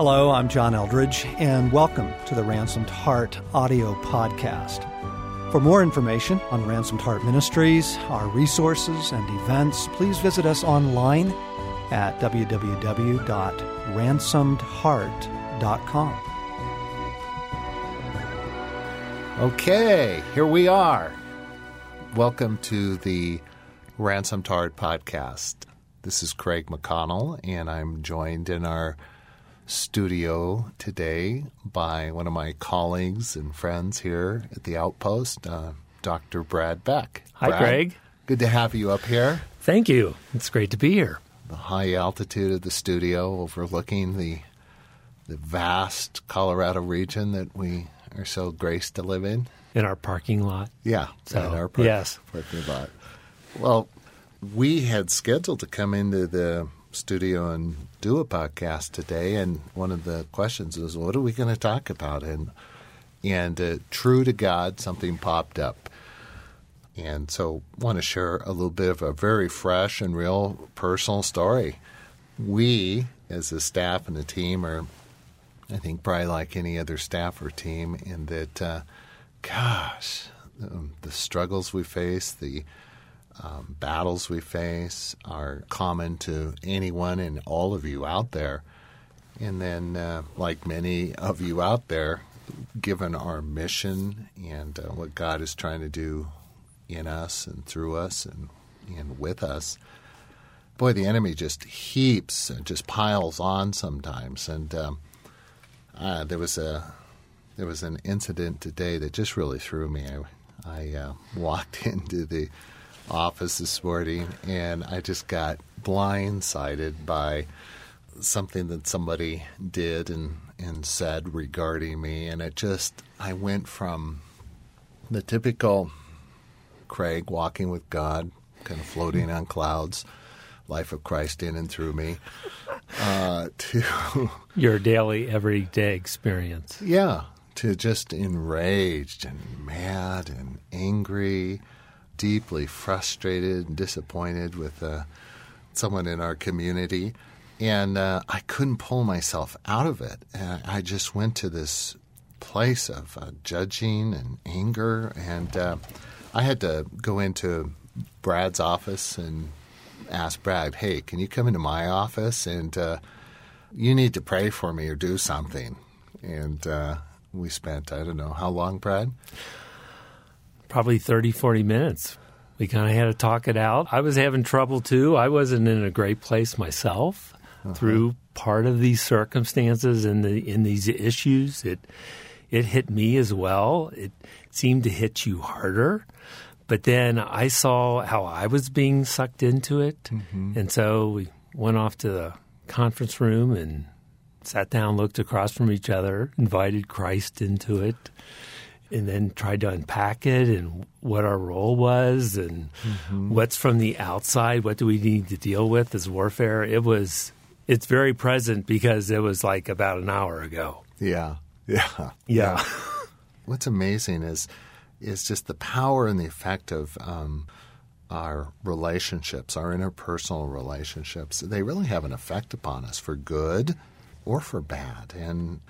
Hello, I'm John Eldredge, and welcome to the Ransomed Heart audio podcast. For more information on Ransomed Heart Ministries, our resources, and events, please visit us online at www.ransomedheart.com. Okay, here we are. Welcome to the Ransomed Heart podcast. This is Craig McConnell, and I'm joined in our studio today by one of my colleagues and friends here at the Outpost, uh, Dr. Brad Beck. Hi, Brad, Craig. Good to have you up here. Thank you. It's great to be here. The high altitude of the studio overlooking the the vast Colorado region that we are so graced to live in. In our parking lot. Yeah, So, at our park, yes. parking lot. Well, we had scheduled to come into the studio and do a podcast today, and one of the questions was, "What are we going to talk about?" And and uh, true to God, something popped up, and so want to share a little bit of a very fresh and real personal story. We, as a staff and a team, are, I think, probably like any other staff or team, in that, uh, gosh, um, the struggles we face, the um, battles we face are common to anyone and all of you out there. And then, uh, like many of you out there, given our mission and uh, what God is trying to do in us and through us and, and with us, boy, the enemy just heaps and just piles on sometimes. And um, uh, there was a there was an incident today that just really threw me. I, I uh, walked into the office this morning and I just got blindsided by something that somebody did and, and said regarding me. And it just, I went from the typical Craig walking with God, kind of floating on clouds, life of Christ in and through me, uh, to Your daily, everyday experience. yeah, to just enraged and mad and angry, deeply frustrated and disappointed with uh, someone in our community. And uh, I couldn't pull myself out of it. And I just went to this place of uh, judging and anger. And uh, I had to go into Brad's office and ask Brad, hey, can you come into my office and uh, you need to pray for me or do something? And uh, we spent, I don't know, how long, Brad? Probably 30, 40 minutes. We kind of had to talk it out. I was having trouble too. I wasn't in a great place myself uh-huh. through part of these circumstances and the, in these issues. It it hit me as well. It seemed to hit you harder. But then I saw how I was being sucked into it. Mm-hmm. And so we went off to the conference room and sat down, looked across from each other, invited Christ into it, and then tried to unpack it and what our role was and what's from the outside, what do we need to deal with as warfare. It was it's very present because it was like about an hour ago. Yeah, yeah, Yeah. What's amazing is is just the power and the effect of um, our relationships, our interpersonal relationships. They really have an effect upon us for good or for bad. And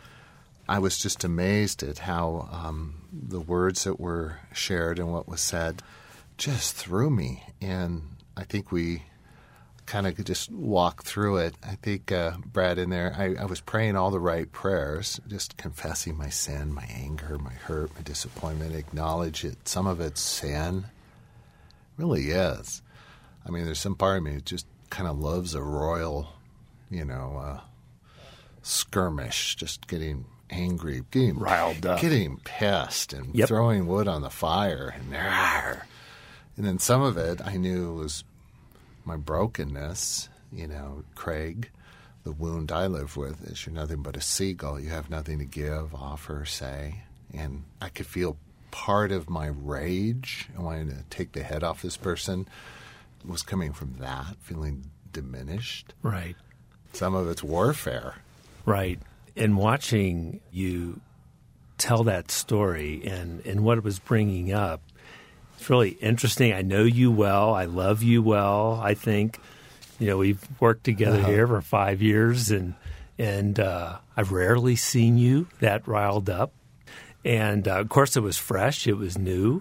I was just amazed at how um, the words that were shared and what was said just threw me. And I think we kind of just walk through it. I think, uh, Brad, in there, I, I was praying all the right prayers, just confessing my sin, my anger, my hurt, my disappointment, acknowledge it. Some of it's sin. really is. I mean, there's some part of me that just kind of loves a royal, you know, uh, skirmish, just getting angry, getting Riled up. getting pissed, and Yep. throwing wood on the fire, and "Arr." and then some of it I knew was my brokenness. You know, Craig, the wound I live with is you're nothing but a seagull. You have nothing to give, offer, say, and I could feel part of my rage and wanting to take the head off this person was coming from that, feeling diminished. Right. Some of it's warfare. Right. And watching you tell that story and, and what it was bringing up, it's really interesting. I know you well. I love you well. I think, you know, we've worked together Uh-huh. here for five years and, And uh, I've rarely seen you that riled up. And uh, of course, it was fresh, it was new.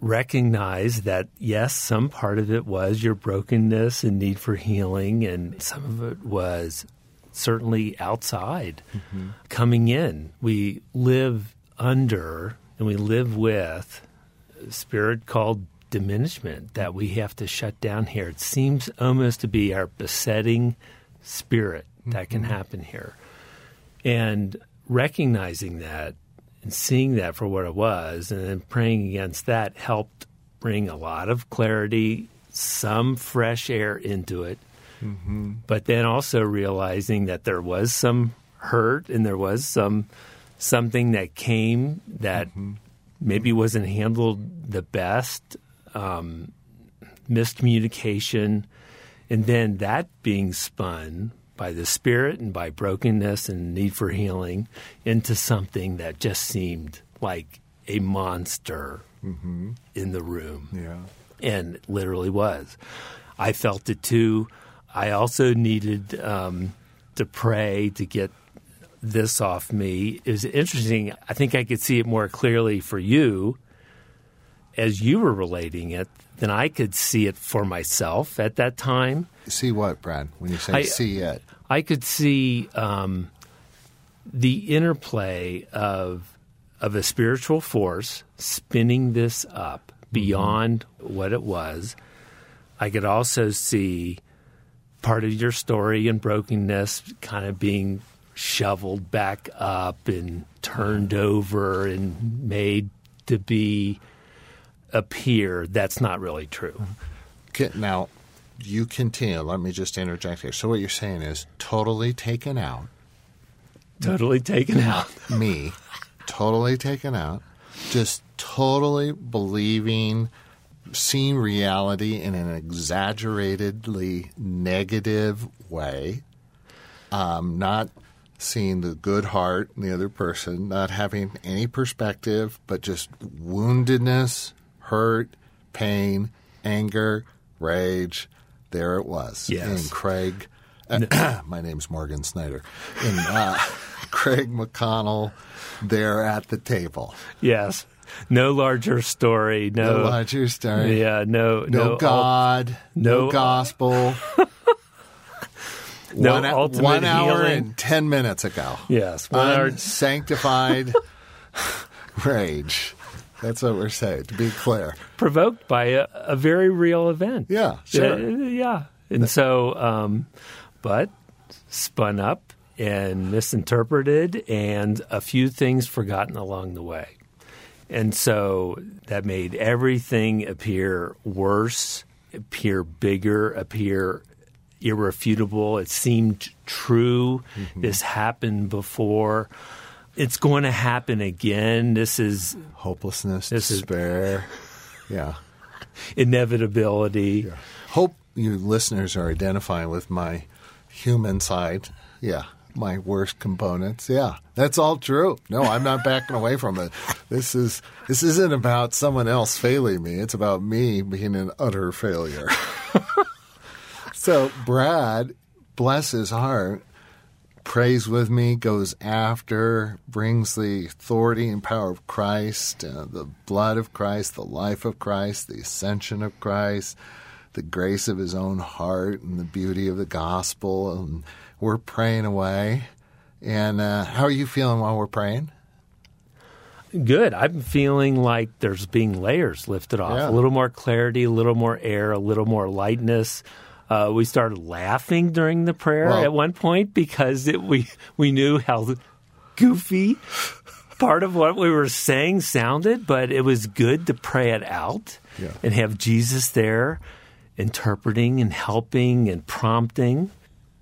Recognize that, yes, some part of it was your brokenness and need for healing, and some of it was certainly outside mm-hmm. coming in. We live under and we live with a spirit called diminishment that we have to shut down here. It seems almost to be our besetting spirit that can mm-hmm. happen here. And recognizing that and seeing that for what it was and then praying against that helped bring a lot of clarity, some fresh air into it. Mm-hmm. But then also realizing that there was some hurt and there was some something that came that mm-hmm. maybe wasn't handled the best, um, miscommunication, and then that being spun by the spirit and by brokenness and need for healing into something that just seemed like a monster mm-hmm. in the room. Yeah. And literally was. I felt it too. I also needed um, to pray to get this off me. It was interesting. I think I could see it more clearly for you as you were relating it than I could see it for myself at that time. See what, Brad? When you say I, see it, I could see um, the interplay of of a spiritual force spinning this up beyond mm-hmm. what it was. I could also see part of your story and brokenness kind of being shoveled back up and turned over and made to be appear that's not really true. Now, you continue. Let me just interject here. So, what you're saying is totally taken out. Totally taken out. me, totally taken out. Just totally believing, seeing reality in an exaggeratedly negative way. Um, not seeing the good heart in the other person, not having any perspective, but just woundedness, hurt, pain, anger, rage. There it was. Yes. And Craig, uh, my name's Morgan Snyder, and uh, Craig McConnell there at the table. Yes. No larger story. No, no larger story. Yeah. No. No, no God. No, no gospel. no one, ultimate one hour healing. and ten minutes ago. Yes, one hour sanctified rage. That's what we're saying. To be clear, provoked by a, a very real event. Yeah, sure. Uh, yeah, and so, um, but spun up and misinterpreted, and a few things forgotten along the way, and so that made everything appear worse, appear bigger, appear irrefutable. It seemed true. Mm-hmm. This happened before. It's going to happen again. This is hopelessness, this despair. Is, yeah. Inevitability. Yeah. Hope you listeners are identifying with my human side. Yeah. My worst components. Yeah. That's all true. No, I'm not backing away from it. This is this isn't about someone else failing me. It's about me being an utter failure. So Brad, bless his heart, prays with me, goes after, brings the authority and power of Christ, uh, the blood of Christ, the life of Christ, the ascension of Christ, the grace of his own heart, and the beauty of the gospel. And we're praying away. And uh, how are you feeling while we're praying? Good. I'm feeling like there's being layers lifted off, yeah. a little more clarity, a little more air, a little more lightness uh, we started laughing during the prayer well, at one point because it, we we knew how goofy part of what we were saying sounded, but it was good to pray it out yeah. and have Jesus there interpreting and helping and prompting.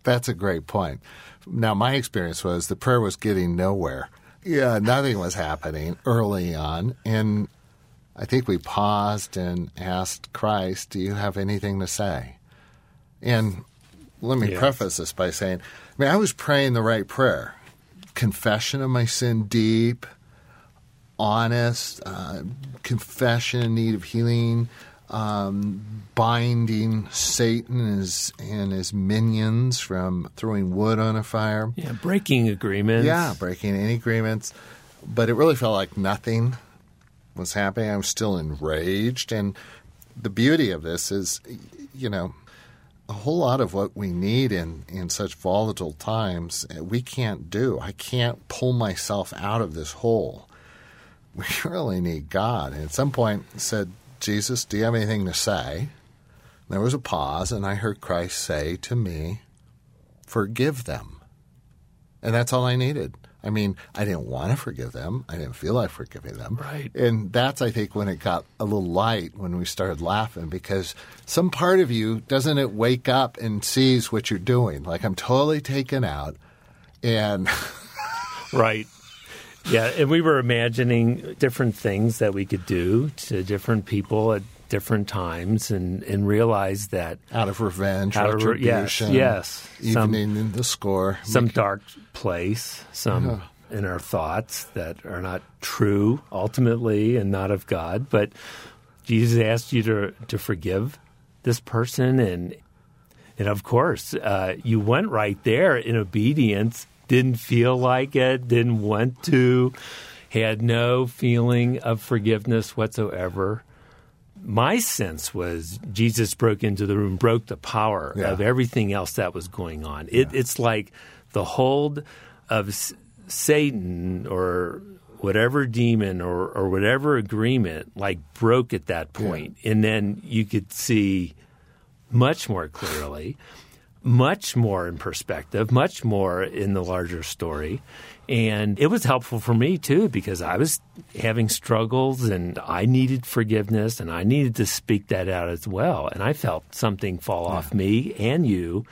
That's a great point. Now, my experience was the prayer was getting nowhere. Yeah, nothing was happening early on. And I think we paused and asked Christ, Do you have anything to say? And let me yes. preface this by saying, I mean, I was praying the right prayer confession of my sin deep, honest, uh, confession, in need of healing, um, binding Satan and his, and his minions from throwing wood on a fire. Yeah, breaking agreements. Yeah, breaking any agreements. But it really felt like nothing was happening. I was still enraged. And the beauty of this is, you know, a whole lot of what we need in, in such volatile times, we can't do. I can't pull myself out of this hole. We really need God. And at some point, said, Jesus, do you have anything to say? There was a pause, and I heard Christ say to me, Forgive them. And that's all I needed. I mean, I didn't want to forgive them. I didn't feel like forgiving them. Right. And that's, I think, when it got a little light when we started laughing because some part of you doesn't it wake up and sees what you're doing. Like I'm totally taken out, and right. Yeah, and we were imagining different things that we could do to different people at different times, and and realized that out of revenge, out of re- retribution, yes, yes, some, evening the score, some dark place, some Yeah. in our thoughts that are not true ultimately and not of God. But Jesus asked you to to forgive this person, and and of course uh, you went right there in obedience. Didn't feel like it. Didn't want to. Had no feeling of forgiveness whatsoever. My sense was Jesus broke into the room, broke the power Yeah. of everything else that was going on. It, It's like the hold of S- Satan or whatever demon or, or whatever agreement like broke at that point. And then you could see much more clearly, much more in perspective, much more in the larger story. And it was helpful for me too because I was having struggles and I needed forgiveness and I needed to speak that out as well. And I felt something fall off me and you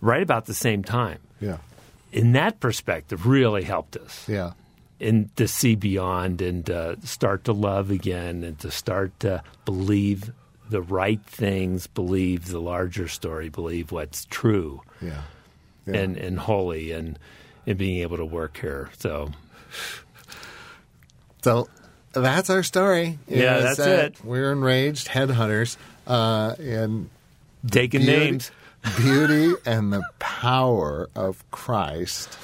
right about the same time. yeah, In that perspective, really helped us yeah, and to see beyond and uh, start to love again and to start to believe the right things, believe the larger story, believe what's true yeah, yeah. and, and holy and, and being able to work here. So, So that's our story. Yeah, that's that it. We're enraged headhunters, uh, and taking beauty, names. beauty and the power of Christ,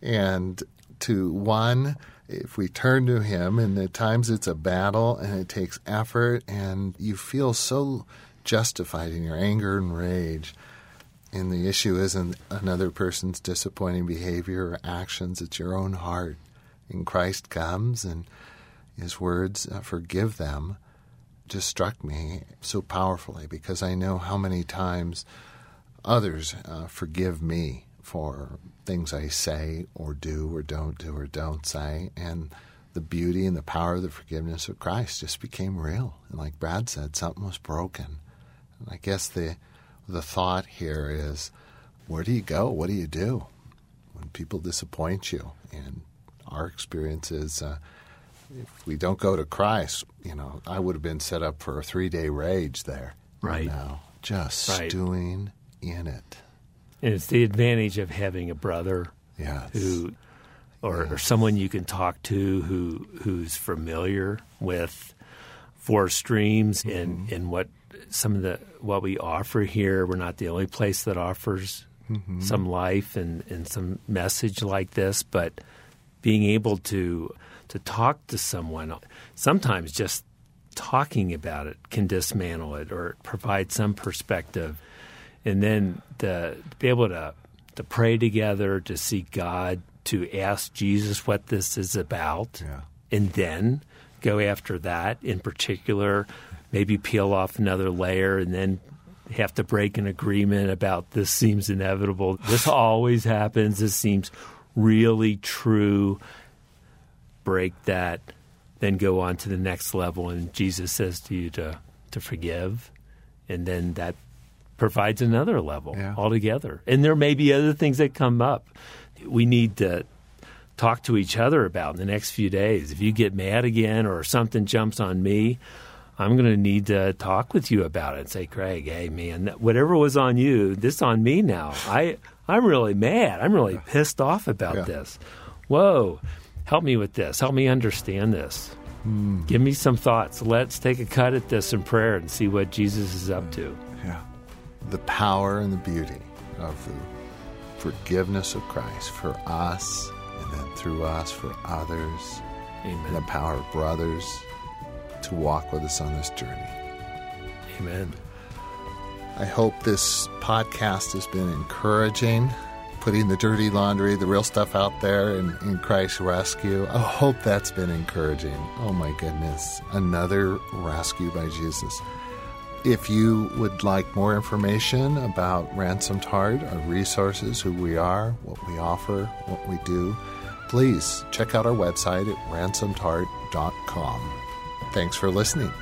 and to one. If we turn to Him, and at times it's a battle and it takes effort, and you feel so justified in your anger and rage, and the issue isn't another person's disappointing behavior or actions, it's your own heart. And Christ comes and his words, uh, forgive them, just struck me so powerfully because I know how many times others uh, forgive me for things I say or do or don't do or don't say. And the beauty and the power of the forgiveness of Christ just became real. And like Brad said, something was broken. And I guess the the thought here is, where do you go? What do you do when people disappoint you? And our experience is, uh, if we don't go to Christ, you know, I would have been set up for a three day rage there. Right. Now, just Right. stewing in it. And it's the advantage of having a brother Yes. who or, or someone you can talk to who who's familiar with four streams mm-hmm. and and what some of the what we offer here we're not the only place that offers mm-hmm. some life and and some message like this but being able to to talk to someone sometimes just talking about it can dismantle it or provide some perspective and then to, to be able to to pray together, to seek God, to ask Jesus what this is about, Yeah. and then go after that in particular, maybe peel off another layer, and then have to break an agreement about this seems inevitable. This always happens. This seems really true. Break that, then go on to the next level, and Jesus says to you to to forgive, and then that provides another level Yeah. altogether. And there may be other things that come up. We need to talk to each other about in the next few days. If you get mad again or something jumps on me, I'm going to need to talk with you about it and say, Craig, hey man, whatever was on you, this on me now. I I'm really mad. I'm really pissed off about Yeah. this. Whoa, help me with this. Help me understand this. Hmm. Give me some thoughts. Let's take a cut at this in prayer and see what Jesus is up to. The power and the beauty of the forgiveness of Christ for us, and then through us for others, Amen. and the power of brothers to walk with us on this journey. Amen. I hope this podcast has been encouraging, putting the dirty laundry, the real stuff out there in, in Christ's rescue. I hope that's been encouraging. Oh my goodness, another rescue by Jesus. If you would like more information about Ransomed Heart, our resources, who we are, what we offer, what we do, please check out our website at ransomedheart.com. Thanks for listening.